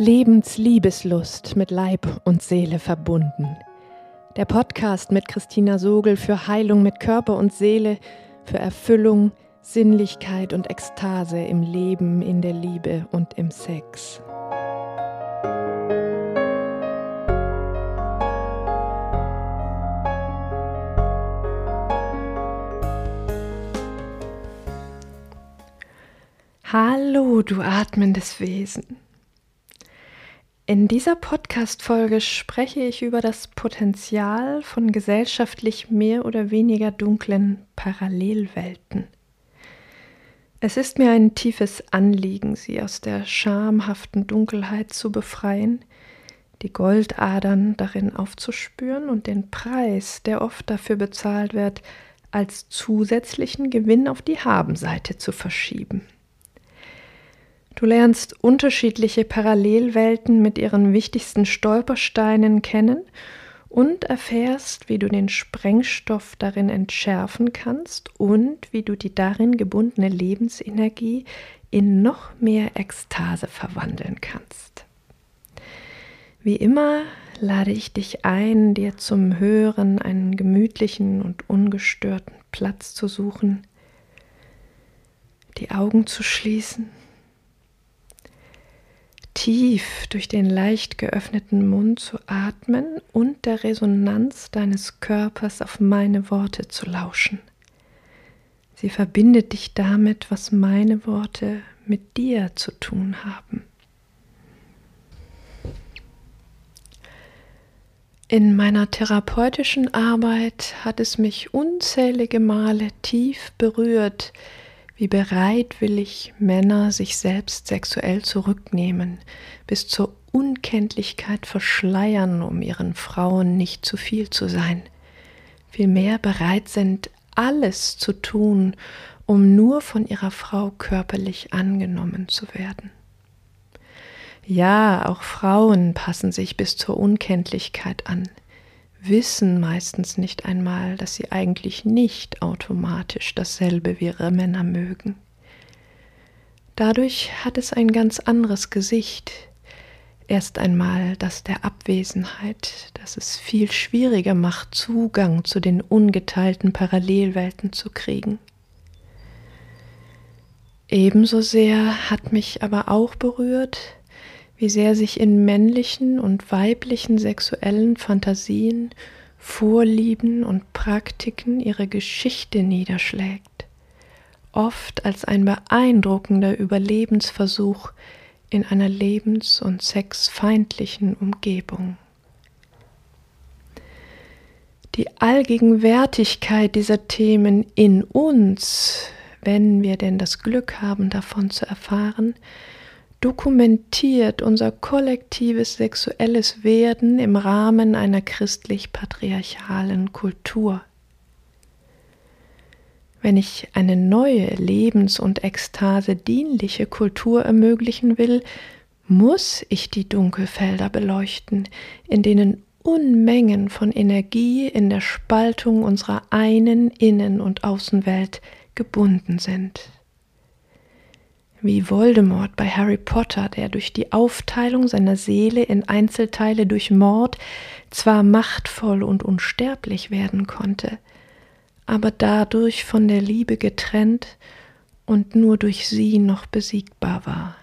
Lebensliebeslust mit Leib und Seele verbunden. Der Podcast mit Christina Sogel für Heilung mit Körper und Seele, für Erfüllung, Sinnlichkeit und Ekstase im Leben, in der Liebe und im Sex. Hallo, du atmendes Wesen. In dieser Podcast-Folge spreche ich über das Potenzial von gesellschaftlich mehr oder weniger dunklen Parallelwelten. Es ist mir ein tiefes Anliegen, sie aus der schamhaften Dunkelheit zu befreien, die Goldadern darin aufzuspüren und den Preis, der oft dafür bezahlt wird, als zusätzlichen Gewinn auf die Habenseite zu verschieben. Du lernst unterschiedliche Parallelwelten mit ihren wichtigsten Stolpersteinen kennen und erfährst, wie du den Sprengstoff darin entschärfen kannst und wie du die darin gebundene Lebensenergie in noch mehr Ekstase verwandeln kannst. Wie immer lade ich dich ein, dir zum Hören einen gemütlichen und ungestörten Platz zu suchen, die Augen zu schließen tief durch den leicht geöffneten Mund zu atmen und der Resonanz deines Körpers auf meine Worte zu lauschen. Sie verbindet dich damit, was meine Worte mit dir zu tun haben. In meiner therapeutischen Arbeit hat es mich unzählige Male tief berührt, wie bereitwillig Männer sich selbst sexuell zurücknehmen, bis zur Unkenntlichkeit verschleiern, um ihren Frauen nicht zu viel zu sein, vielmehr bereit sind, alles zu tun, um nur von ihrer Frau körperlich angenommen zu werden. Ja, auch Frauen passen sich bis zur Unkenntlichkeit an, wissen meistens nicht einmal, dass sie eigentlich nicht automatisch dasselbe wie ihre Männer mögen. Dadurch hat es ein ganz anderes Gesicht. Erst einmal das der Abwesenheit, das es viel schwieriger macht, Zugang zu den ungeteilten Parallelwelten zu kriegen. Ebenso sehr hat mich aber auch berührt, wie sehr sich in männlichen und weiblichen sexuellen Fantasien, Vorlieben und Praktiken ihre Geschichte niederschlägt, oft als ein beeindruckender Überlebensversuch in einer lebens- und sexfeindlichen Umgebung. Die Allgegenwärtigkeit dieser Themen in uns, wenn wir denn das Glück haben, davon zu erfahren, dokumentiert unser kollektives sexuelles Werden im Rahmen einer christlich-patriarchalen Kultur. Wenn ich eine neue lebens- und ekstase dienliche Kultur ermöglichen will, muss ich die Dunkelfelder beleuchten, in denen Unmengen von Energie in der Spaltung unserer einen Innen- und Außenwelt gebunden sind wie Voldemort bei Harry Potter, der durch die Aufteilung seiner Seele in Einzelteile durch Mord zwar machtvoll und unsterblich werden konnte, aber dadurch von der Liebe getrennt und nur durch sie noch besiegbar war.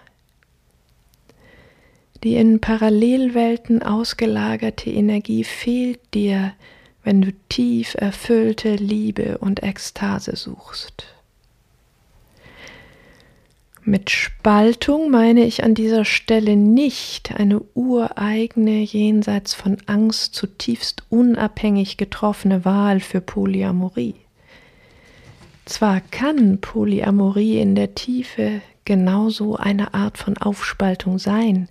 Die in Parallelwelten ausgelagerte Energie fehlt dir, wenn du tief erfüllte Liebe und Ekstase suchst. Mit Spaltung meine ich an dieser Stelle nicht eine ureigene, jenseits von Angst zutiefst unabhängig getroffene Wahl für Polyamorie. Zwar kann Polyamorie in der Tiefe genauso eine Art von Aufspaltung sein,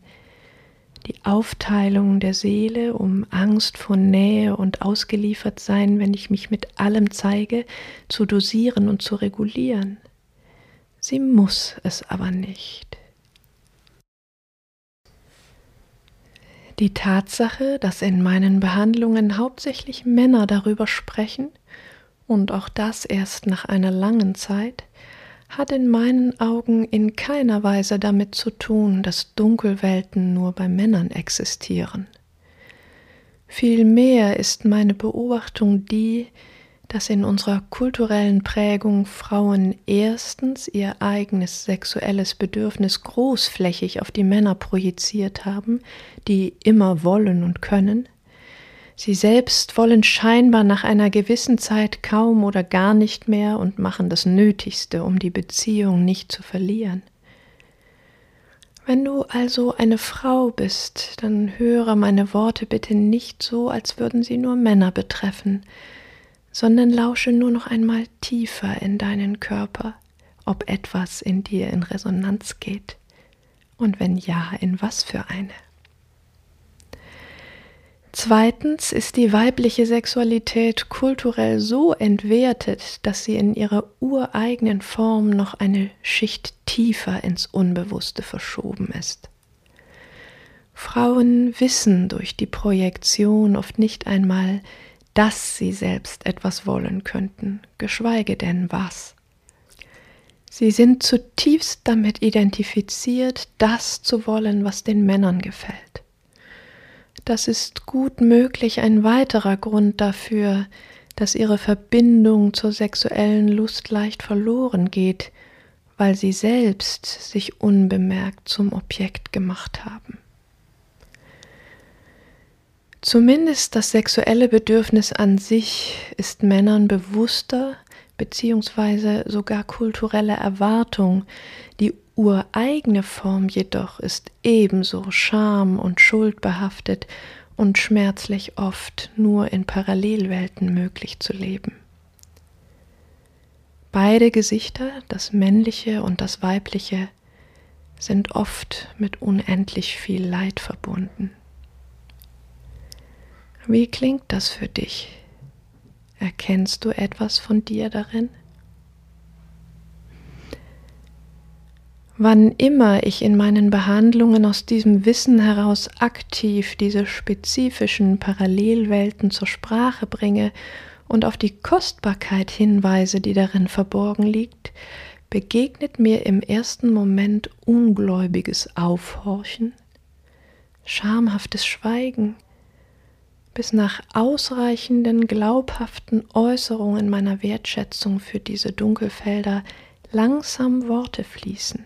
die Aufteilung der Seele, um Angst vor Nähe und ausgeliefert sein, wenn ich mich mit allem zeige, zu dosieren und zu regulieren. Sie muss es aber nicht. Die Tatsache, dass in meinen Behandlungen hauptsächlich Männer darüber sprechen, und auch das erst nach einer langen Zeit, hat in meinen Augen in keiner Weise damit zu tun, dass Dunkelwelten nur bei Männern existieren. Vielmehr ist meine Beobachtung die, dass in unserer kulturellen Prägung Frauen erstens ihr eigenes sexuelles Bedürfnis großflächig auf die Männer projiziert haben, die immer wollen und können, Sie selbst wollen scheinbar nach einer gewissen Zeit kaum oder gar nicht mehr und machen das Nötigste, um die Beziehung nicht zu verlieren. Wenn du also eine Frau bist, dann höre meine Worte bitte nicht so, als würden sie nur Männer betreffen, sondern lausche nur noch einmal tiefer in deinen Körper, ob etwas in dir in Resonanz geht, und wenn ja, in was für eine. Zweitens ist die weibliche Sexualität kulturell so entwertet, dass sie in ihrer ureigenen Form noch eine Schicht tiefer ins Unbewusste verschoben ist. Frauen wissen durch die Projektion oft nicht einmal, dass sie selbst etwas wollen könnten, geschweige denn was. Sie sind zutiefst damit identifiziert, das zu wollen, was den Männern gefällt. Das ist gut möglich ein weiterer Grund dafür, dass ihre Verbindung zur sexuellen Lust leicht verloren geht, weil sie selbst sich unbemerkt zum Objekt gemacht haben. Zumindest das sexuelle Bedürfnis an sich ist Männern bewusster, beziehungsweise sogar kulturelle Erwartung, die ureigene Form jedoch ist ebenso scham- und schuldbehaftet und schmerzlich oft nur in Parallelwelten möglich zu leben. Beide Gesichter, das männliche und das weibliche, sind oft mit unendlich viel Leid verbunden. Wie klingt das für dich? Erkennst du etwas von dir darin? Wann immer ich in meinen Behandlungen aus diesem Wissen heraus aktiv diese spezifischen Parallelwelten zur Sprache bringe und auf die Kostbarkeit hinweise, die darin verborgen liegt, begegnet mir im ersten Moment ungläubiges Aufhorchen, schamhaftes Schweigen, bis nach ausreichenden, glaubhaften Äußerungen meiner Wertschätzung für diese Dunkelfelder langsam Worte fließen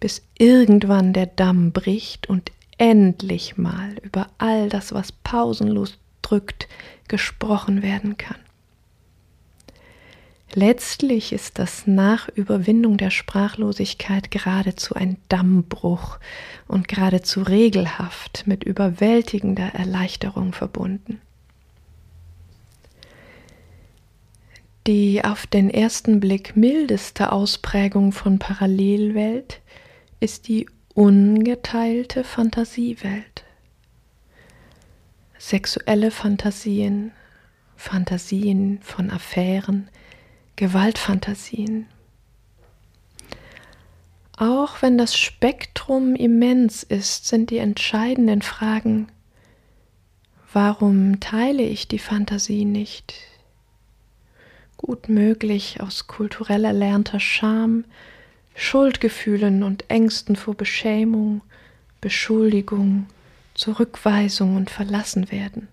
bis irgendwann der Damm bricht und endlich mal über all das, was pausenlos drückt, gesprochen werden kann. Letztlich ist das nach Überwindung der Sprachlosigkeit geradezu ein Dammbruch und geradezu regelhaft mit überwältigender Erleichterung verbunden. Die auf den ersten Blick mildeste Ausprägung von Parallelwelt ist die ungeteilte Fantasiewelt. Sexuelle Fantasien, Fantasien von Affären, Gewaltfantasien. Auch wenn das Spektrum immens ist, sind die entscheidenden Fragen, warum teile ich die Fantasie nicht? Gut möglich aus kulturell erlernter Scham, Schuldgefühlen und Ängsten vor Beschämung, Beschuldigung, Zurückweisung und Verlassenwerden.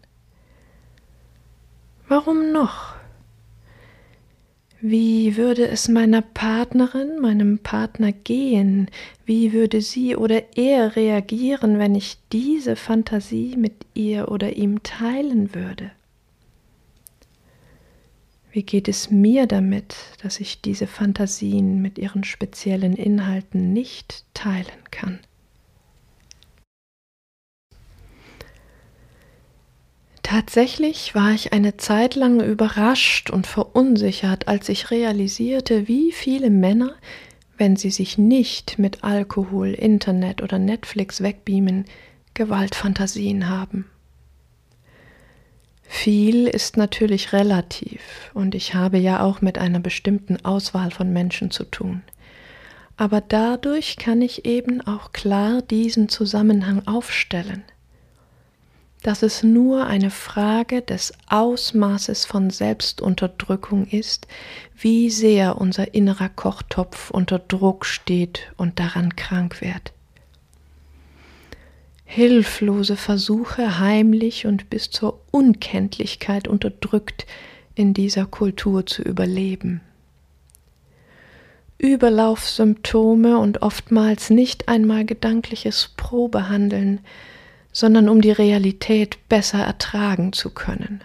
Warum noch? Wie würde es meiner Partnerin, meinem Partner gehen? Wie würde sie oder er reagieren, wenn ich diese Fantasie mit ihr oder ihm teilen würde? Wie geht es mir damit, dass ich diese Fantasien mit ihren speziellen Inhalten nicht teilen kann? Tatsächlich war ich eine Zeit lang überrascht und verunsichert, als ich realisierte, wie viele Männer, wenn sie sich nicht mit Alkohol, Internet oder Netflix wegbeamen, Gewaltfantasien haben. Viel ist natürlich relativ und ich habe ja auch mit einer bestimmten Auswahl von Menschen zu tun. Aber dadurch kann ich eben auch klar diesen Zusammenhang aufstellen. Dass es nur eine Frage des Ausmaßes von Selbstunterdrückung ist, wie sehr unser innerer Kochtopf unter Druck steht und daran krank wird. Hilflose Versuche, heimlich und bis zur Unkenntlichkeit unterdrückt in dieser Kultur zu überleben. Überlaufsymptome und oftmals nicht einmal gedankliches Probehandeln, sondern um die Realität besser ertragen zu können.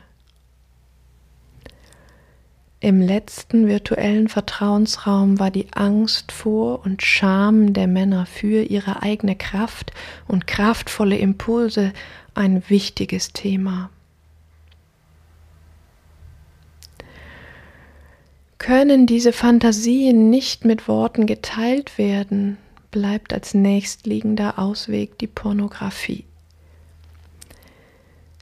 Im letzten virtuellen Vertrauensraum war die Angst vor und Scham der Männer für ihre eigene Kraft und kraftvolle Impulse ein wichtiges Thema. Können diese Fantasien nicht mit Worten geteilt werden, bleibt als nächstliegender Ausweg die Pornografie.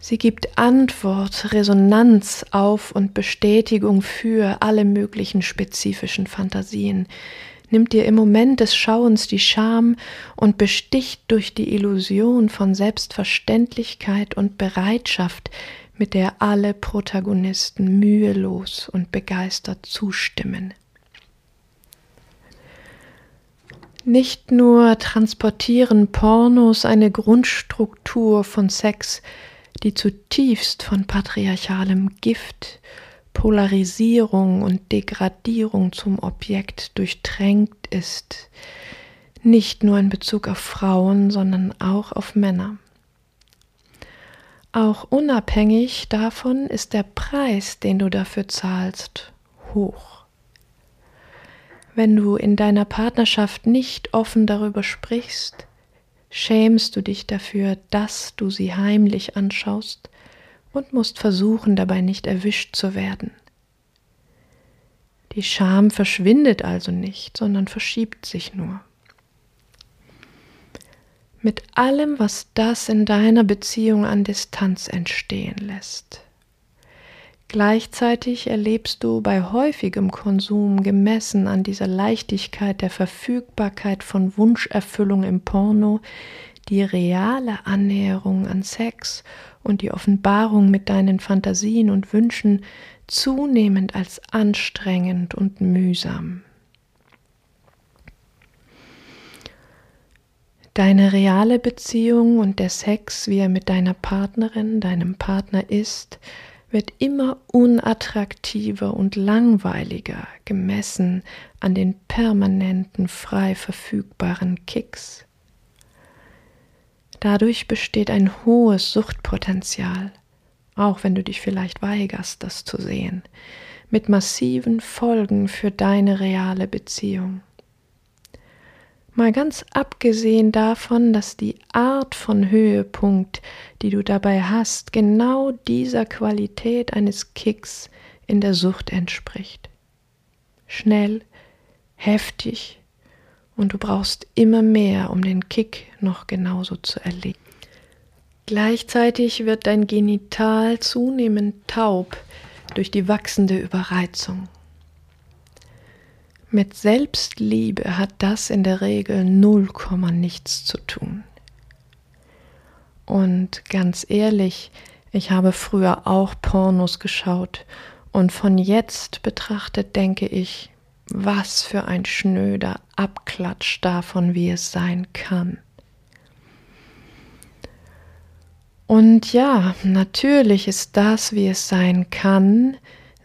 Sie gibt Antwort, Resonanz auf und Bestätigung für alle möglichen spezifischen Fantasien, nimmt dir im Moment des Schauens die Scham und besticht durch die Illusion von Selbstverständlichkeit und Bereitschaft, mit der alle Protagonisten mühelos und begeistert zustimmen. Nicht nur transportieren Pornos eine Grundstruktur von Sex, die zutiefst von patriarchalem Gift, Polarisierung und Degradierung zum Objekt durchtränkt ist, nicht nur in Bezug auf Frauen, sondern auch auf Männer. Auch unabhängig davon ist der Preis, den du dafür zahlst, hoch. Wenn du in deiner Partnerschaft nicht offen darüber sprichst, schämst du dich dafür, dass du sie heimlich anschaust und musst versuchen, dabei nicht erwischt zu werden. Die Scham verschwindet also nicht, sondern verschiebt sich nur. Mit allem, was das in deiner Beziehung an Distanz entstehen lässt. Gleichzeitig erlebst du bei häufigem Konsum, gemessen an dieser Leichtigkeit der Verfügbarkeit von Wunscherfüllung im Porno, die reale Annäherung an Sex und die Offenbarung mit deinen Fantasien und Wünschen zunehmend als anstrengend und mühsam. Deine reale Beziehung und der Sex, wie er mit deiner Partnerin, deinem Partner ist, wird immer unattraktiver und langweiliger gemessen an den permanenten frei verfügbaren Kicks. Dadurch besteht ein hohes Suchtpotenzial, auch wenn du dich vielleicht weigerst, das zu sehen, mit massiven Folgen für deine reale Beziehung. Mal ganz abgesehen davon, dass die Art von Höhepunkt, die du dabei hast, genau dieser Qualität eines Kicks in der Sucht entspricht. Schnell, heftig und du brauchst immer mehr, um den Kick noch genauso zu erleben. Gleichzeitig wird dein Genital zunehmend taub durch die wachsende Überreizung. Mit Selbstliebe hat das in der Regel null Komma nichts zu tun. Und ganz ehrlich, ich habe früher auch Pornos geschaut und von jetzt betrachtet denke ich, was für ein schnöder Abklatsch davon, wie es sein kann. Und ja, natürlich ist das, wie es sein kann,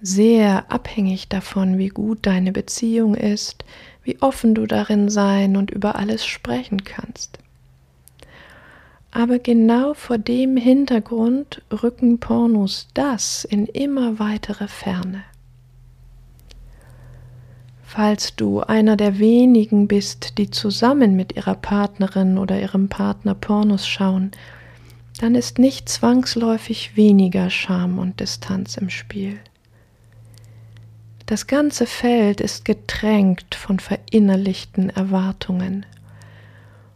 sehr abhängig davon, wie gut deine Beziehung ist, wie offen du darin sein und über alles sprechen kannst. Aber genau vor dem Hintergrund rücken Pornos das in immer weitere Ferne. Falls du einer der wenigen bist, die zusammen mit ihrer Partnerin oder ihrem Partner Pornos schauen, dann ist nicht zwangsläufig weniger Scham und Distanz im Spiel. Das ganze Feld ist getränkt von verinnerlichten Erwartungen.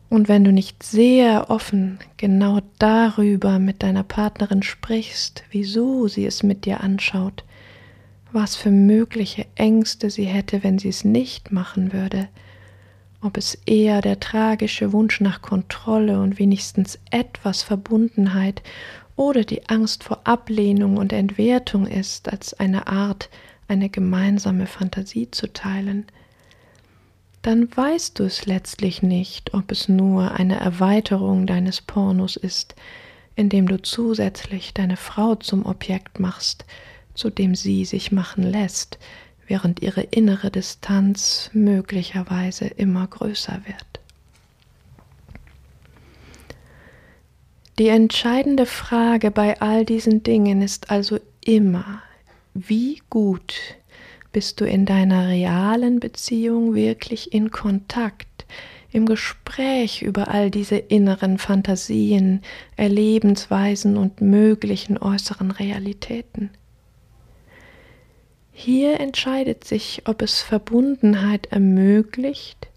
Und wenn du nicht sehr offen genau darüber mit deiner Partnerin sprichst, wieso sie es mit dir anschaut, was für mögliche Ängste sie hätte, wenn sie es nicht machen würde, ob es eher der tragische Wunsch nach Kontrolle und wenigstens etwas Verbundenheit oder die Angst vor Ablehnung und Entwertung ist, als eine Art, eine gemeinsame Fantasie zu teilen, dann weißt du es letztlich nicht, ob es nur eine Erweiterung deines Pornos ist, indem du zusätzlich deine Frau zum Objekt machst, zu dem sie sich machen lässt, während ihre innere Distanz möglicherweise immer größer wird. Die entscheidende Frage bei all diesen Dingen ist also immer, wie gut bist du in deiner realen Beziehung wirklich in Kontakt, im Gespräch über all diese inneren Fantasien, Erlebensweisen und möglichen äußeren Realitäten. Hier entscheidet sich, ob es Verbundenheit ermöglicht,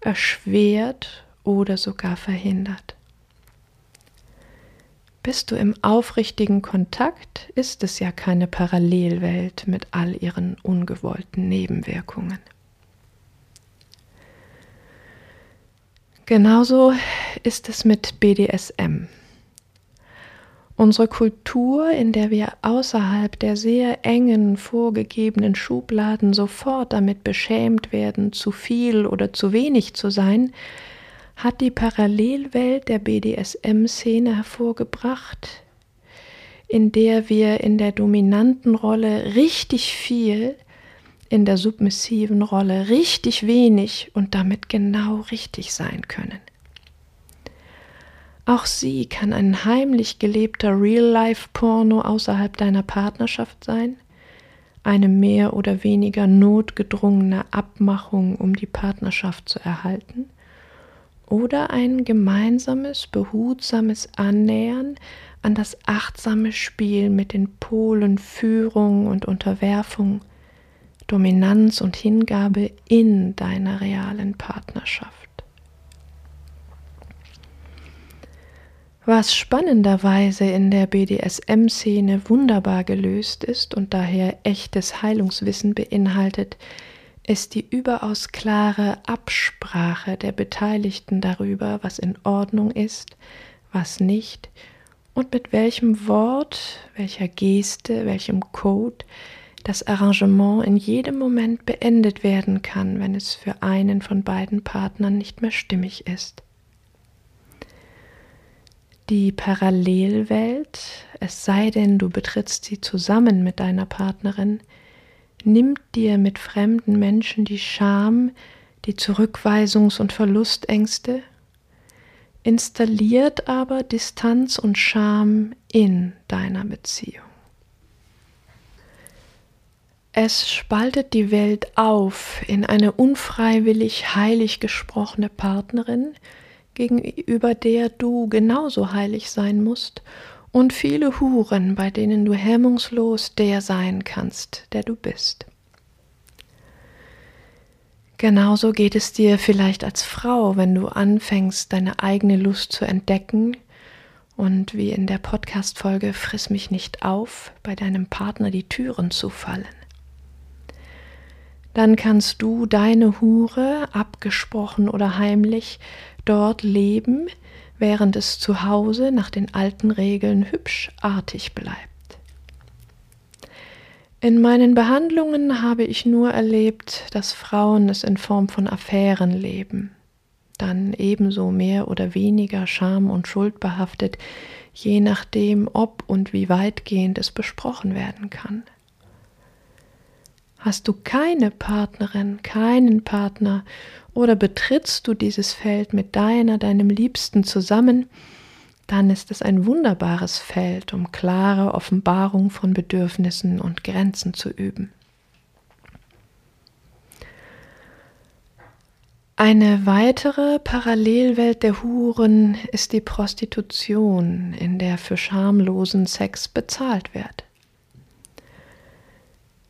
erschwert oder sogar verhindert. Bist du im aufrichtigen Kontakt, ist es ja keine Parallelwelt mit all ihren ungewollten Nebenwirkungen. Genauso ist es mit BDSM. Unsere Kultur, in der wir außerhalb der sehr engen vorgegebenen Schubladen sofort damit beschämt werden, zu viel oder zu wenig zu sein, hat die Parallelwelt der BDSM-Szene hervorgebracht, in der wir in der dominanten Rolle richtig viel, in der submissiven Rolle richtig wenig und damit genau richtig sein können. Auch sie kann ein heimlich gelebter Real-Life-Porno außerhalb deiner Partnerschaft sein, eine mehr oder weniger notgedrungene Abmachung, um die Partnerschaft zu erhalten, oder ein gemeinsames, behutsames Annähern an das achtsame Spiel mit den Polen Führung und Unterwerfung, Dominanz und Hingabe in deiner realen Partnerschaft. was spannenderweise in der BDSM-Szene wunderbar gelöst ist und daher echtes Heilungswissen beinhaltet, ist die überaus klare Absprache der Beteiligten darüber, was in Ordnung ist, was nicht und mit welchem Wort, welcher Geste, welchem Code das Arrangement in jedem Moment beendet werden kann, wenn es für einen von beiden Partnern nicht mehr stimmig ist. Die Parallelwelt, es sei denn, du betrittst sie zusammen mit deiner Partnerin, nimmt dir mit fremden Menschen die Scham, die Zurückweisungs- und Verlustängste, installiert aber Distanz und Scham in deiner Beziehung. Es spaltet die Welt auf in eine unfreiwillig heilig gesprochene Partnerin, gegenüber der du genauso heilig sein musst, und viele Huren, bei denen du hemmungslos der sein kannst, der du bist. Genauso geht es dir vielleicht als Frau, wenn du anfängst, deine eigene Lust zu entdecken und wie in der Podcast-Folge Friss mich nicht auf, bei deinem Partner die Türen zu fallen. Dann kannst du deine Hure, abgesprochen oder heimlich, dort leben, während es zu Hause nach den alten Regeln hübsch artig bleibt. In meinen Behandlungen habe ich nur erlebt, dass Frauen es in Form von Affären leben, dann ebenso mehr oder weniger scham- und schuldbehaftet, je nachdem, ob und wie weitgehend es besprochen werden kann. Hast du keine Partnerin, keinen Partner oder betrittst du dieses Feld mit deiner, deinem Liebsten zusammen, dann ist es ein wunderbares Feld, um klare Offenbarung von Bedürfnissen und Grenzen zu üben. Eine weitere Parallelwelt der Huren ist die Prostitution, in der für schamlosen Sex bezahlt wird.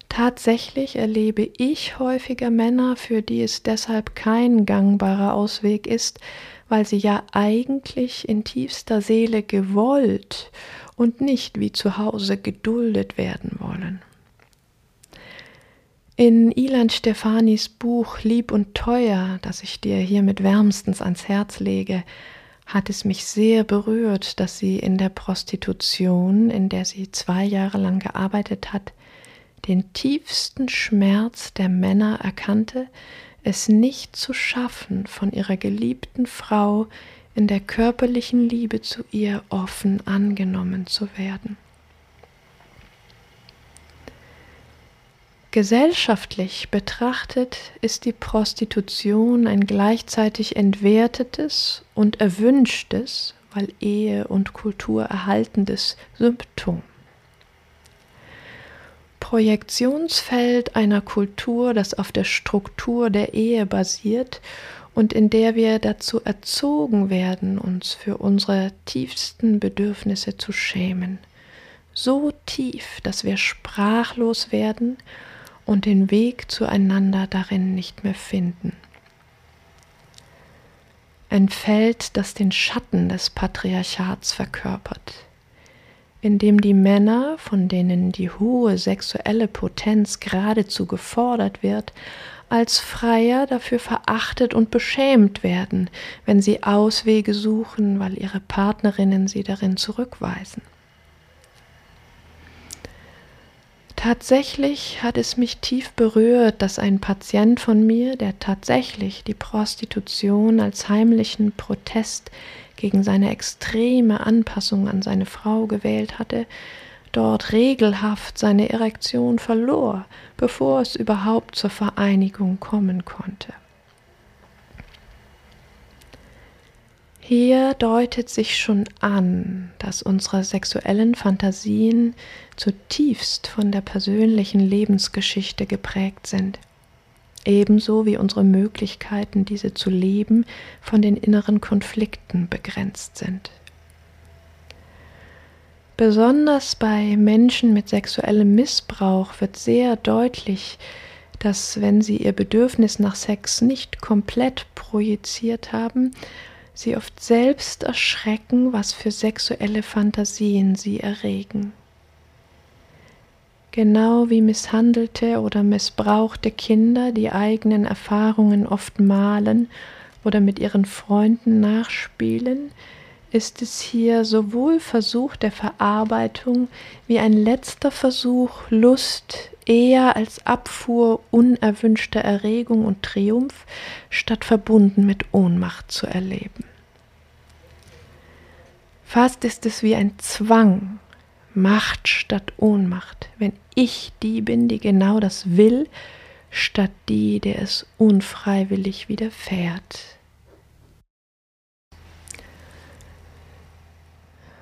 Tatsächlich erlebe ich häufiger Männer, für die es deshalb kein gangbarer Ausweg ist, weil sie ja eigentlich in tiefster Seele gewollt und nicht wie zu Hause geduldet werden wollen. In Ilan Stefanis Buch Lieb und Teuer, das ich dir hiermit wärmstens ans Herz lege, hat es mich sehr berührt, dass sie in der Prostitution, in der sie zwei Jahre lang gearbeitet hat, den tiefsten Schmerz der Männer erkannte, es nicht zu schaffen, von ihrer geliebten Frau in der körperlichen Liebe zu ihr offen angenommen zu werden. Gesellschaftlich betrachtet ist die Prostitution ein gleichzeitig entwertetes und erwünschtes, weil Ehe und Kultur erhaltendes Symptom. Projektionsfeld einer Kultur, das auf der Struktur der Ehe basiert und in der wir dazu erzogen werden, uns für unsere tiefsten Bedürfnisse zu schämen. So tief, dass wir sprachlos werden und den Weg zueinander darin nicht mehr finden. Ein Feld, das den Schatten des Patriarchats verkörpert in dem die Männer, von denen die hohe sexuelle Potenz geradezu gefordert wird, als Freier dafür verachtet und beschämt werden, wenn sie Auswege suchen, weil ihre Partnerinnen sie darin zurückweisen. Tatsächlich hat es mich tief berührt, dass ein Patient von mir, der tatsächlich die Prostitution als heimlichen Protest gegen seine extreme Anpassung an seine Frau gewählt hatte, dort regelhaft seine Erektion verlor, bevor es überhaupt zur Vereinigung kommen konnte. Hier deutet sich schon an, dass unsere sexuellen Fantasien zutiefst von der persönlichen Lebensgeschichte geprägt sind ebenso wie unsere Möglichkeiten, diese zu leben, von den inneren Konflikten begrenzt sind. Besonders bei Menschen mit sexuellem Missbrauch wird sehr deutlich, dass wenn sie ihr Bedürfnis nach Sex nicht komplett projiziert haben, sie oft selbst erschrecken, was für sexuelle Fantasien sie erregen genau wie misshandelte oder missbrauchte Kinder die eigenen Erfahrungen oft malen oder mit ihren Freunden nachspielen, ist es hier sowohl Versuch der Verarbeitung wie ein letzter Versuch, Lust eher als Abfuhr unerwünschter Erregung und Triumph statt verbunden mit Ohnmacht zu erleben. Fast ist es wie ein Zwang, Macht statt Ohnmacht, wenn ich die bin, die genau das will, statt die, der es unfreiwillig widerfährt.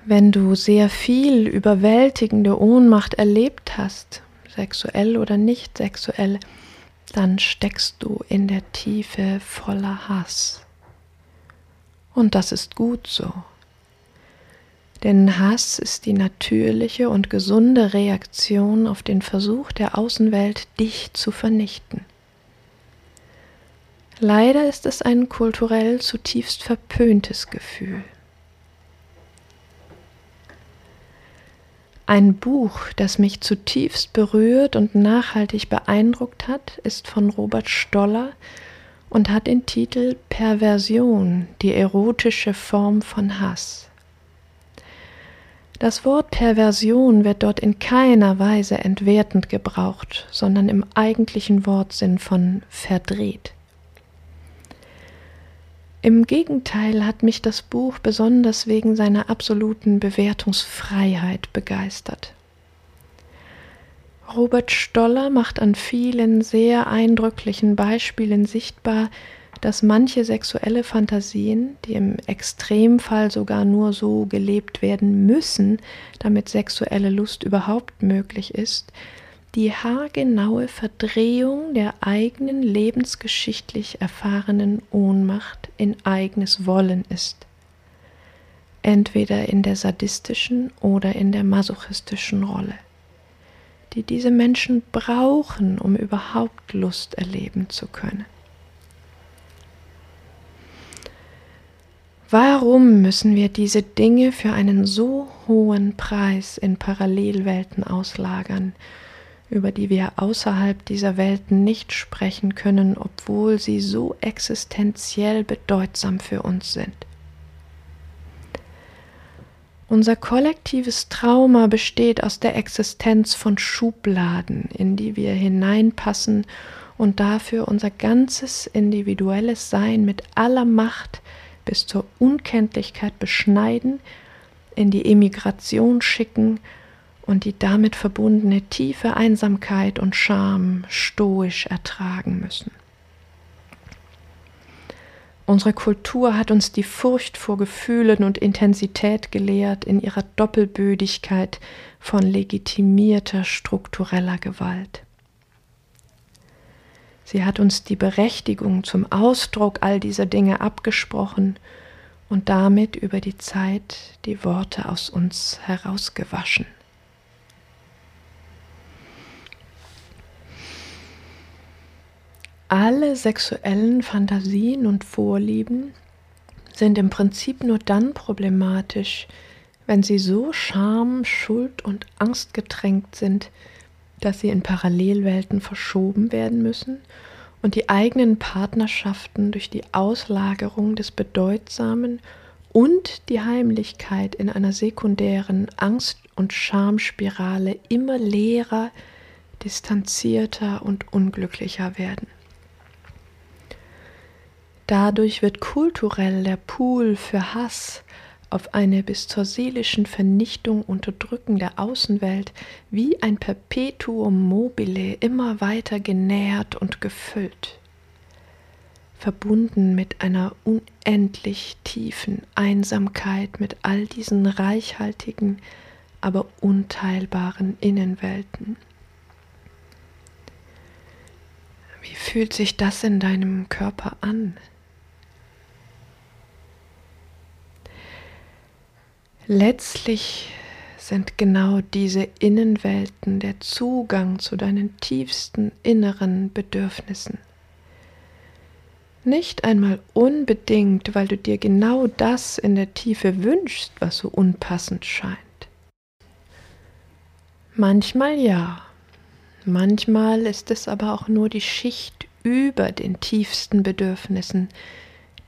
Wenn du sehr viel überwältigende Ohnmacht erlebt hast, sexuell oder nicht sexuell, dann steckst du in der Tiefe voller Hass. Und das ist gut so. Denn Hass ist die natürliche und gesunde Reaktion auf den Versuch der Außenwelt, dich zu vernichten. Leider ist es ein kulturell zutiefst verpöntes Gefühl. Ein Buch, das mich zutiefst berührt und nachhaltig beeindruckt hat, ist von Robert Stoller und hat den Titel Perversion, die erotische Form von Hass. Das Wort Perversion wird dort in keiner Weise entwertend gebraucht, sondern im eigentlichen Wortsinn von verdreht. Im Gegenteil hat mich das Buch besonders wegen seiner absoluten Bewertungsfreiheit begeistert. Robert Stoller macht an vielen sehr eindrücklichen Beispielen sichtbar, dass manche sexuelle Fantasien, die im Extremfall sogar nur so gelebt werden müssen, damit sexuelle Lust überhaupt möglich ist, die haargenaue Verdrehung der eigenen lebensgeschichtlich erfahrenen Ohnmacht in eigenes Wollen ist, entweder in der sadistischen oder in der masochistischen Rolle, die diese Menschen brauchen, um überhaupt Lust erleben zu können. Warum müssen wir diese Dinge für einen so hohen Preis in Parallelwelten auslagern, über die wir außerhalb dieser Welten nicht sprechen können, obwohl sie so existenziell bedeutsam für uns sind? Unser kollektives Trauma besteht aus der Existenz von Schubladen, in die wir hineinpassen und dafür unser ganzes individuelles Sein mit aller Macht bis zur Unkenntlichkeit beschneiden, in die Emigration schicken und die damit verbundene tiefe Einsamkeit und Scham stoisch ertragen müssen. Unsere Kultur hat uns die Furcht vor Gefühlen und Intensität gelehrt in ihrer Doppelbödigkeit von legitimierter struktureller Gewalt. Sie hat uns die Berechtigung zum Ausdruck all dieser Dinge abgesprochen und damit über die Zeit die Worte aus uns herausgewaschen. Alle sexuellen Fantasien und Vorlieben sind im Prinzip nur dann problematisch, wenn sie so Scham, Schuld und Angst getränkt sind, dass sie in Parallelwelten verschoben werden müssen und die eigenen Partnerschaften durch die Auslagerung des Bedeutsamen und die Heimlichkeit in einer sekundären Angst- und Schamspirale immer leerer, distanzierter und unglücklicher werden. Dadurch wird kulturell der Pool für Hass auf eine bis zur seelischen Vernichtung unterdrückende Außenwelt wie ein Perpetuum mobile immer weiter genährt und gefüllt, verbunden mit einer unendlich tiefen Einsamkeit mit all diesen reichhaltigen, aber unteilbaren Innenwelten. Wie fühlt sich das in deinem Körper an? Letztlich sind genau diese Innenwelten der Zugang zu deinen tiefsten inneren Bedürfnissen. Nicht einmal unbedingt, weil du dir genau das in der Tiefe wünschst, was so unpassend scheint. Manchmal ja, manchmal ist es aber auch nur die Schicht über den tiefsten Bedürfnissen,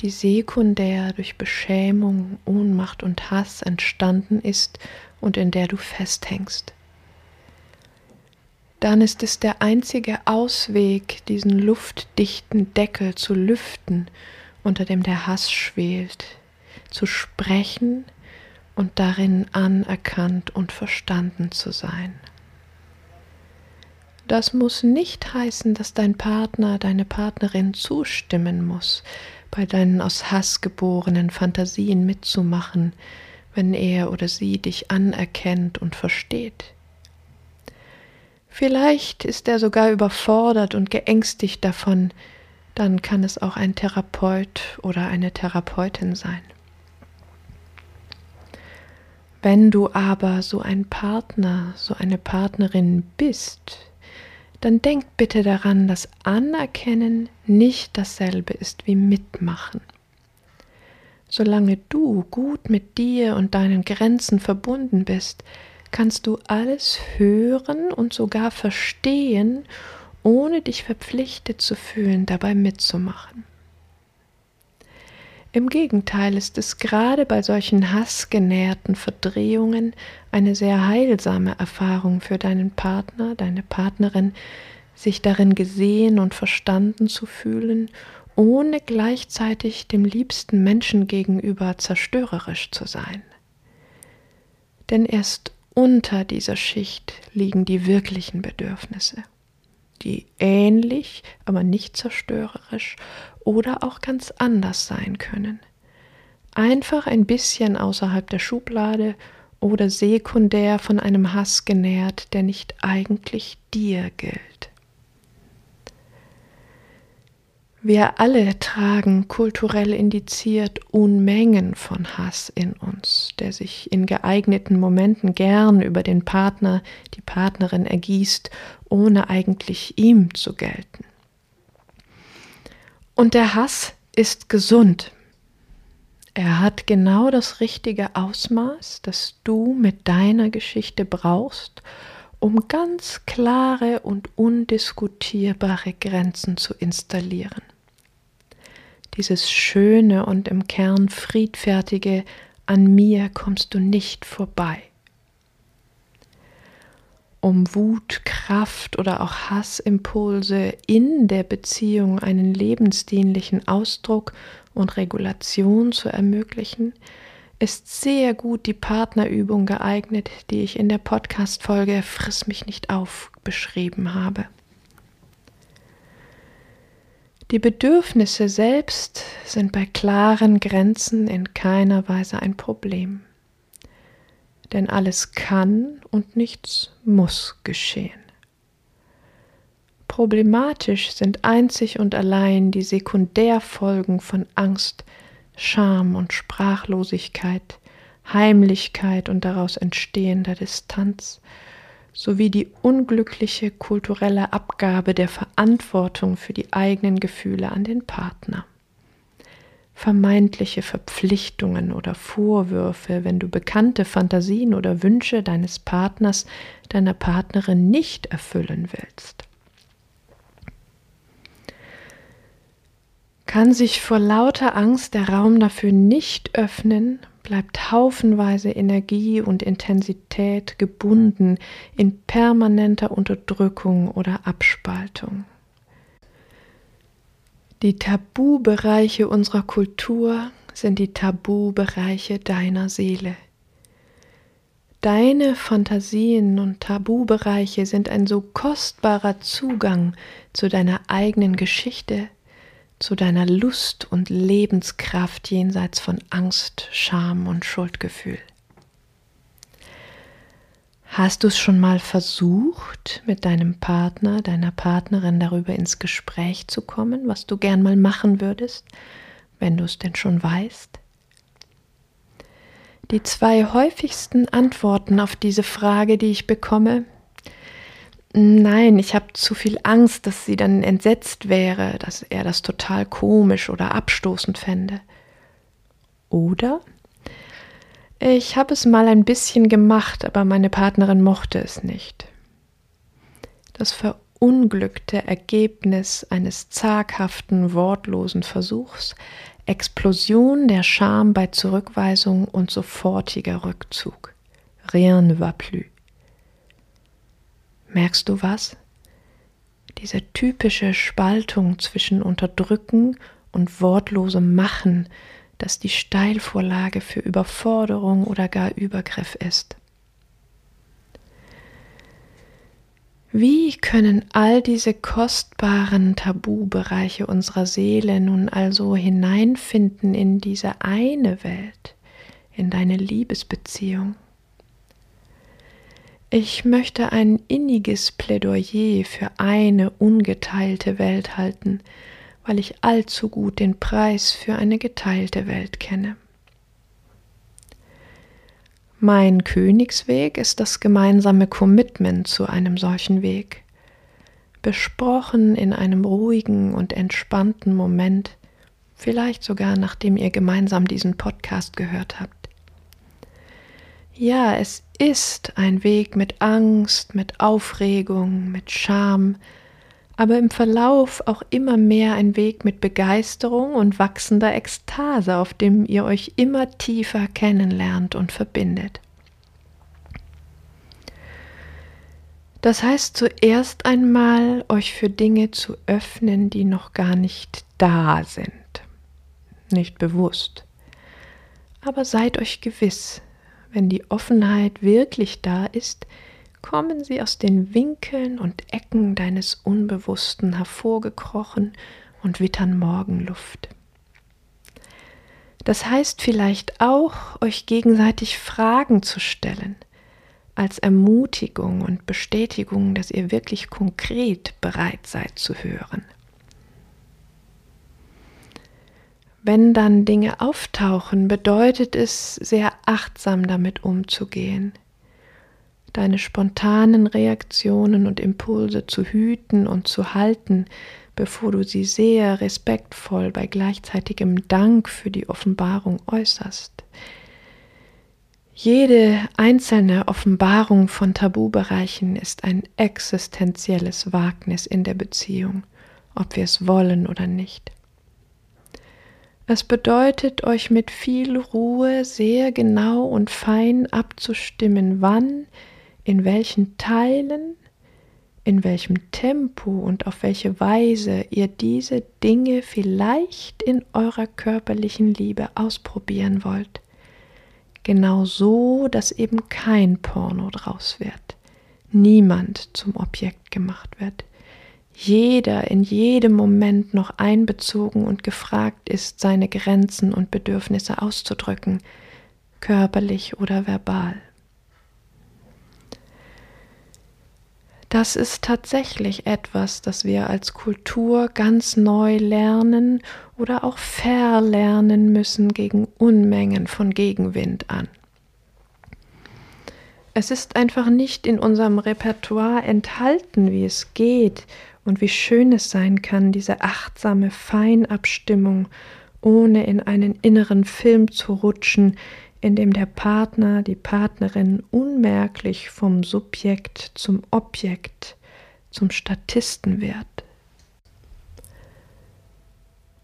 die sekundär durch Beschämung, Ohnmacht und Hass entstanden ist und in der du festhängst. Dann ist es der einzige Ausweg, diesen luftdichten Deckel zu lüften, unter dem der Hass schwelt, zu sprechen und darin anerkannt und verstanden zu sein. Das muss nicht heißen, dass dein Partner, deine Partnerin zustimmen muss, bei deinen aus Hass geborenen Fantasien mitzumachen, wenn er oder sie dich anerkennt und versteht. Vielleicht ist er sogar überfordert und geängstigt davon, dann kann es auch ein Therapeut oder eine Therapeutin sein. Wenn du aber so ein Partner, so eine Partnerin bist, dann denk bitte daran, dass Anerkennen nicht dasselbe ist wie Mitmachen. Solange du gut mit dir und deinen Grenzen verbunden bist, kannst du alles hören und sogar verstehen, ohne dich verpflichtet zu fühlen, dabei mitzumachen. Im Gegenteil ist es gerade bei solchen hassgenährten Verdrehungen eine sehr heilsame Erfahrung für deinen Partner, deine Partnerin, sich darin gesehen und verstanden zu fühlen, ohne gleichzeitig dem liebsten Menschen gegenüber zerstörerisch zu sein. Denn erst unter dieser Schicht liegen die wirklichen Bedürfnisse, die ähnlich, aber nicht zerstörerisch oder auch ganz anders sein können. Einfach ein bisschen außerhalb der Schublade oder sekundär von einem Hass genährt, der nicht eigentlich dir gilt. Wir alle tragen kulturell indiziert Unmengen von Hass in uns, der sich in geeigneten Momenten gern über den Partner, die Partnerin ergießt, ohne eigentlich ihm zu gelten. Und der Hass ist gesund. Er hat genau das richtige Ausmaß, das du mit deiner Geschichte brauchst, um ganz klare und undiskutierbare Grenzen zu installieren. Dieses schöne und im Kern friedfertige an mir kommst du nicht vorbei. Um Wut, Kraft oder auch Hassimpulse in der Beziehung einen lebensdienlichen Ausdruck und Regulation zu ermöglichen, ist sehr gut die Partnerübung geeignet, die ich in der Podcast-Folge Friss mich nicht auf beschrieben habe. Die Bedürfnisse selbst sind bei klaren Grenzen in keiner Weise ein Problem. Denn alles kann und nichts muss geschehen. Problematisch sind einzig und allein die Sekundärfolgen von Angst, Scham und Sprachlosigkeit, Heimlichkeit und daraus entstehender Distanz, sowie die unglückliche kulturelle Abgabe der Verantwortung für die eigenen Gefühle an den Partner. Vermeintliche Verpflichtungen oder Vorwürfe, wenn du bekannte Fantasien oder Wünsche deines Partners, deiner Partnerin nicht erfüllen willst. Kann sich vor lauter Angst der Raum dafür nicht öffnen, bleibt haufenweise Energie und Intensität gebunden in permanenter Unterdrückung oder Abspaltung. Die Tabubereiche unserer Kultur sind die Tabubereiche deiner Seele. Deine Fantasien und Tabubereiche sind ein so kostbarer Zugang zu deiner eigenen Geschichte, zu deiner Lust und Lebenskraft jenseits von Angst, Scham und Schuldgefühl. Hast du es schon mal versucht, mit deinem Partner, deiner Partnerin darüber ins Gespräch zu kommen, was du gern mal machen würdest, wenn du es denn schon weißt? Die zwei häufigsten Antworten auf diese Frage, die ich bekomme, Nein, ich habe zu viel Angst, dass sie dann entsetzt wäre, dass er das total komisch oder abstoßend fände. Oder ich habe es mal ein bisschen gemacht, aber meine Partnerin mochte es nicht. Das verunglückte Ergebnis eines zaghaften, wortlosen Versuchs, Explosion der Scham bei Zurückweisung und sofortiger Rückzug. Rien ne va plus. Merkst du was? Diese typische Spaltung zwischen Unterdrücken und wortlosem Machen, das die Steilvorlage für Überforderung oder gar Übergriff ist. Wie können all diese kostbaren Tabubereiche unserer Seele nun also hineinfinden in diese eine Welt, in deine Liebesbeziehung? Ich möchte ein inniges Plädoyer für eine ungeteilte Welt halten, weil ich allzu gut den Preis für eine geteilte Welt kenne. Mein Königsweg ist das gemeinsame Commitment zu einem solchen Weg, besprochen in einem ruhigen und entspannten Moment, vielleicht sogar nachdem ihr gemeinsam diesen Podcast gehört habt. Ja, es ist ein Weg mit Angst, mit Aufregung, mit Scham, aber im Verlauf auch immer mehr ein Weg mit Begeisterung und wachsender Ekstase, auf dem ihr euch immer tiefer kennenlernt und verbindet. Das heißt zuerst einmal, euch für Dinge zu öffnen, die noch gar nicht da sind, nicht bewusst. Aber seid euch gewiss, wenn die Offenheit wirklich da ist, kommen sie aus den Winkeln und Ecken deines Unbewussten hervorgekrochen und wittern Morgenluft. Das heißt vielleicht auch, euch gegenseitig Fragen zu stellen, als Ermutigung und Bestätigung, dass ihr wirklich konkret bereit seid zu hören. Wenn dann Dinge auftauchen, bedeutet es, sehr achtsam damit umzugehen, deine spontanen Reaktionen und Impulse zu hüten und zu halten, bevor du sie sehr respektvoll bei gleichzeitigem Dank für die Offenbarung äußerst. Jede einzelne Offenbarung von Tabubereichen ist ein existenzielles Wagnis in der Beziehung, ob wir es wollen oder nicht. Es bedeutet, euch mit viel Ruhe sehr genau und fein abzustimmen, wann, in welchen Teilen, in welchem Tempo und auf welche Weise ihr diese Dinge vielleicht in eurer körperlichen Liebe ausprobieren wollt. Genau so, dass eben kein Porno draus wird, niemand zum Objekt gemacht wird, jeder in jedem Moment noch einbezogen und gefragt ist, seine Grenzen und Bedürfnisse auszudrücken, körperlich oder verbal. Das ist tatsächlich etwas, das wir als Kultur ganz neu lernen oder auch verlernen müssen gegen Unmengen von Gegenwind an. Es ist einfach nicht in unserem Repertoire enthalten, wie es geht und wie schön es sein kann, diese achtsame Feinabstimmung, ohne in einen inneren Film zu rutschen, in dem der Partner, die Partnerin unmerklich vom Subjekt zum Objekt, zum Statisten wird.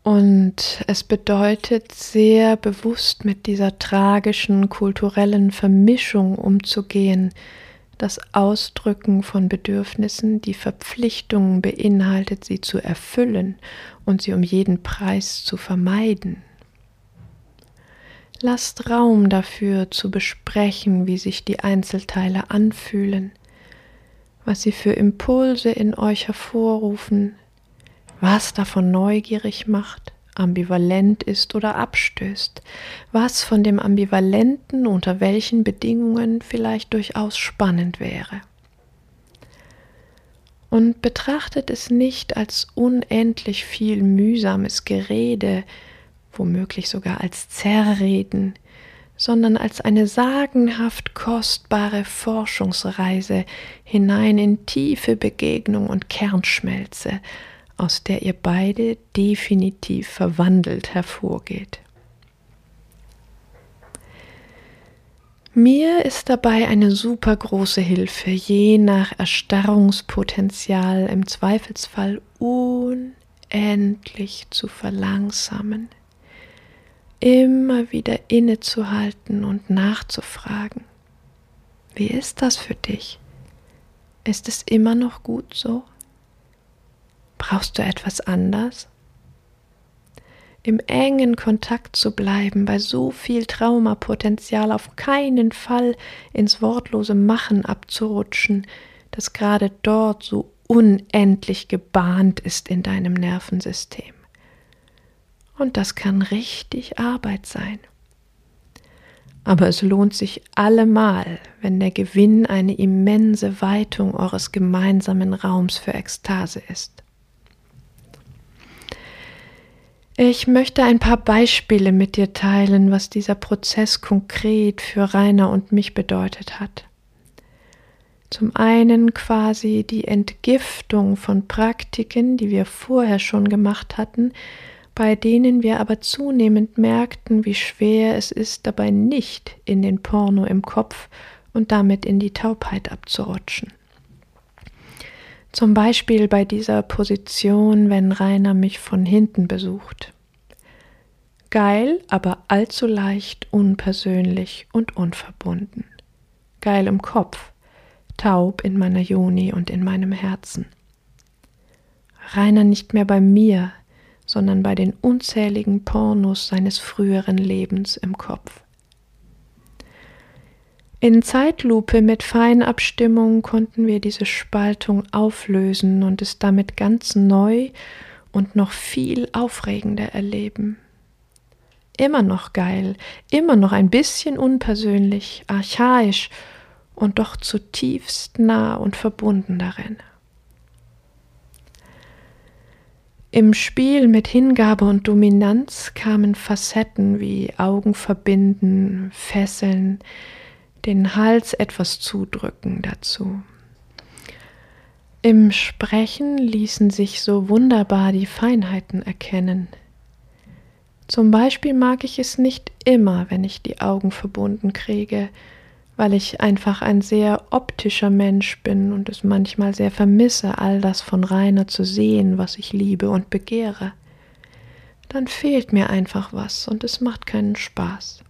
Und es bedeutet sehr bewusst mit dieser tragischen kulturellen Vermischung umzugehen, das Ausdrücken von Bedürfnissen die Verpflichtung beinhaltet, sie zu erfüllen und sie um jeden Preis zu vermeiden. Lasst Raum dafür zu besprechen, wie sich die Einzelteile anfühlen, was sie für Impulse in euch hervorrufen, was davon neugierig macht, ambivalent ist oder abstößt, was von dem Ambivalenten unter welchen Bedingungen vielleicht durchaus spannend wäre. Und betrachtet es nicht als unendlich viel mühsames Gerede, womöglich sogar als Zerreden, sondern als eine sagenhaft kostbare Forschungsreise hinein in tiefe Begegnung und Kernschmelze, aus der ihr beide definitiv verwandelt hervorgeht. Mir ist dabei eine super große Hilfe, je nach Erstarrungspotenzial im Zweifelsfall unendlich zu verlangsamen, immer wieder innezuhalten und nachzufragen. Wie ist das für dich? Ist es immer noch gut so? Brauchst du etwas anders? Im engen Kontakt zu bleiben, bei so viel Traumapotenzial auf keinen Fall ins wortlose Machen abzurutschen, das gerade dort so unendlich gebahnt ist in deinem Nervensystem. Und das kann richtig Arbeit sein. Aber es lohnt sich allemal, wenn der Gewinn eine immense Weitung eures gemeinsamen Raums für Ekstase ist. Ich möchte ein paar Beispiele mit dir teilen, was dieser Prozess konkret für Rainer und mich bedeutet hat. Zum einen quasi die Entgiftung von Praktiken, die wir vorher schon gemacht hatten, bei denen wir aber zunehmend merkten, wie schwer es ist, dabei nicht in den Porno im Kopf und damit in die Taubheit abzurutschen. Zum Beispiel bei dieser Position, wenn Rainer mich von hinten besucht. Geil, aber allzu leicht, unpersönlich und unverbunden. Geil im Kopf, taub in meiner Juni und in meinem Herzen. Rainer nicht mehr bei mir, sondern bei den unzähligen Pornos seines früheren Lebens im Kopf. In Zeitlupe mit Feinabstimmung konnten wir diese Spaltung auflösen und es damit ganz neu und noch viel aufregender erleben. Immer noch geil, immer noch ein bisschen unpersönlich, archaisch und doch zutiefst nah und verbunden darin. Im Spiel mit Hingabe und Dominanz kamen Facetten wie Augen verbinden, fesseln, den Hals etwas zudrücken dazu. Im Sprechen ließen sich so wunderbar die Feinheiten erkennen. Zum Beispiel mag ich es nicht immer, wenn ich die Augen verbunden kriege, weil ich einfach ein sehr optischer Mensch bin und es manchmal sehr vermisse, all das von Rainer zu sehen, was ich liebe und begehre. dann fehlt mir einfach was und es macht keinen Spaß.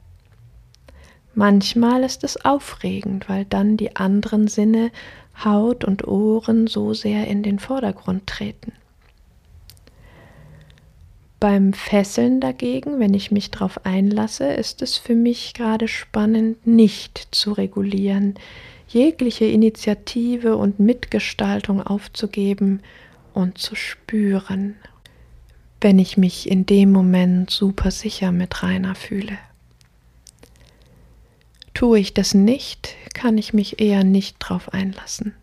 Manchmal ist es aufregend, weil dann die anderen Sinne, Haut und Ohren so sehr in den Vordergrund treten. Beim Fesseln dagegen, wenn ich mich darauf einlasse, ist es für mich gerade spannend, nicht zu regulieren, jegliche Initiative und Mitgestaltung aufzugeben und zu spüren, wenn ich mich in dem Moment super sicher mit Rainer fühle. Tue ich das nicht, kann ich mich eher nicht drauf einlassen.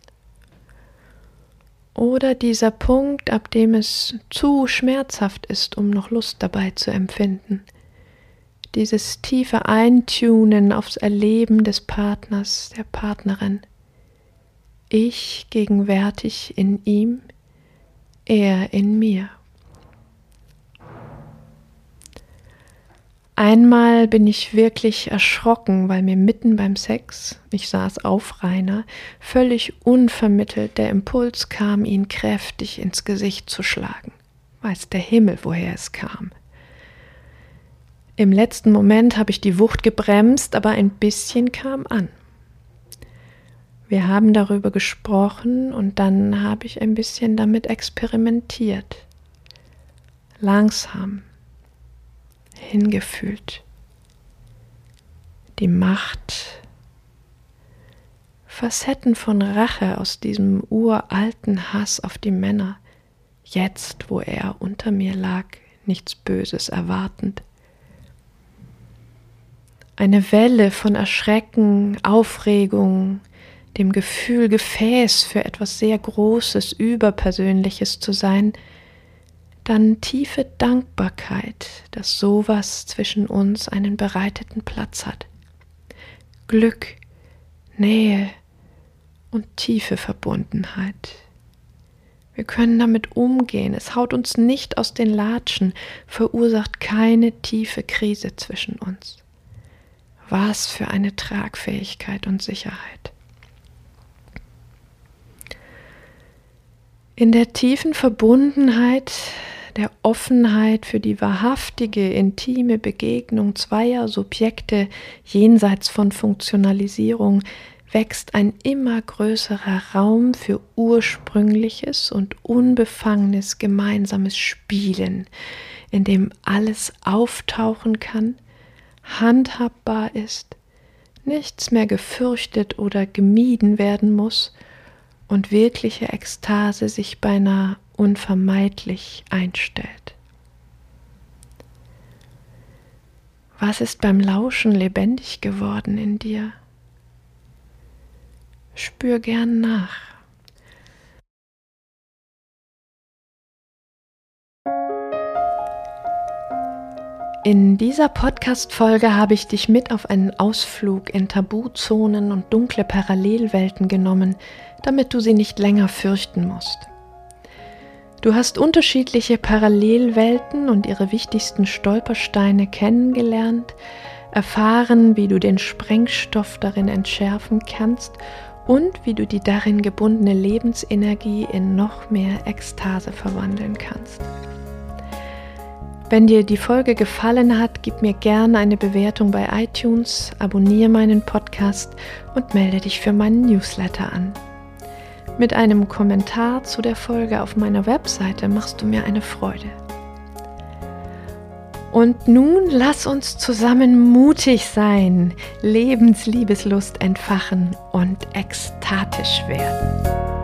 Oder dieser Punkt, ab dem es zu schmerzhaft ist, um noch Lust dabei zu empfinden. Dieses tiefe Eintunen aufs Erleben des Partners, der Partnerin. Ich gegenwärtig in ihm, er in mir. Einmal bin ich wirklich erschrocken, weil mir mitten beim Sex, ich saß auf Rainer, völlig unvermittelt der Impuls kam, ihn kräftig ins Gesicht zu schlagen. Weiß der Himmel, woher es kam. Im letzten Moment habe ich die Wucht gebremst, aber ein bisschen kam an. Wir haben darüber gesprochen und dann habe ich ein bisschen damit experimentiert. Langsam, hingefühlt. Die Macht, Facetten von Rache aus diesem uralten Hass auf die Männer, jetzt, wo er unter mir lag, nichts Böses erwartend. Eine Welle von Erschrecken, Aufregung, dem Gefühl, Gefäß für etwas sehr Großes, Überpersönliches zu sein, dann tiefe Dankbarkeit, dass sowas zwischen uns einen bereiteten Platz hat. Glück, Nähe und tiefe Verbundenheit. Wir können damit umgehen, es haut uns nicht aus den Latschen, verursacht keine tiefe Krise zwischen uns. Was für eine Tragfähigkeit und Sicherheit. In der tiefen Verbundenheit der Offenheit für die wahrhaftige, intime Begegnung zweier Subjekte jenseits von Funktionalisierung wächst ein immer größerer Raum für ursprüngliches und unbefangenes gemeinsames Spielen, in dem alles auftauchen kann, handhabbar ist, nichts mehr gefürchtet oder gemieden werden muss und wirkliche Ekstase sich beinahe unvermeidlich einstellt. Was ist beim Lauschen lebendig geworden in dir? Spür gern nach. In dieser Podcast-Folge habe ich dich mit auf einen Ausflug in Tabuzonen und dunkle Parallelwelten genommen, damit du sie nicht länger fürchten musst. Du hast unterschiedliche Parallelwelten und ihre wichtigsten Stolpersteine kennengelernt, erfahren, wie du den Sprengstoff darin entschärfen kannst und wie du die darin gebundene Lebensenergie in noch mehr Ekstase verwandeln kannst. Wenn dir die Folge gefallen hat, gib mir gerne eine Bewertung bei iTunes, abonniere meinen Podcast und melde dich für meinen Newsletter an. Mit einem Kommentar zu der Folge auf meiner Webseite machst du mir eine Freude. Und nun lass uns zusammen mutig sein, Lebensliebeslust entfachen und ekstatisch werden.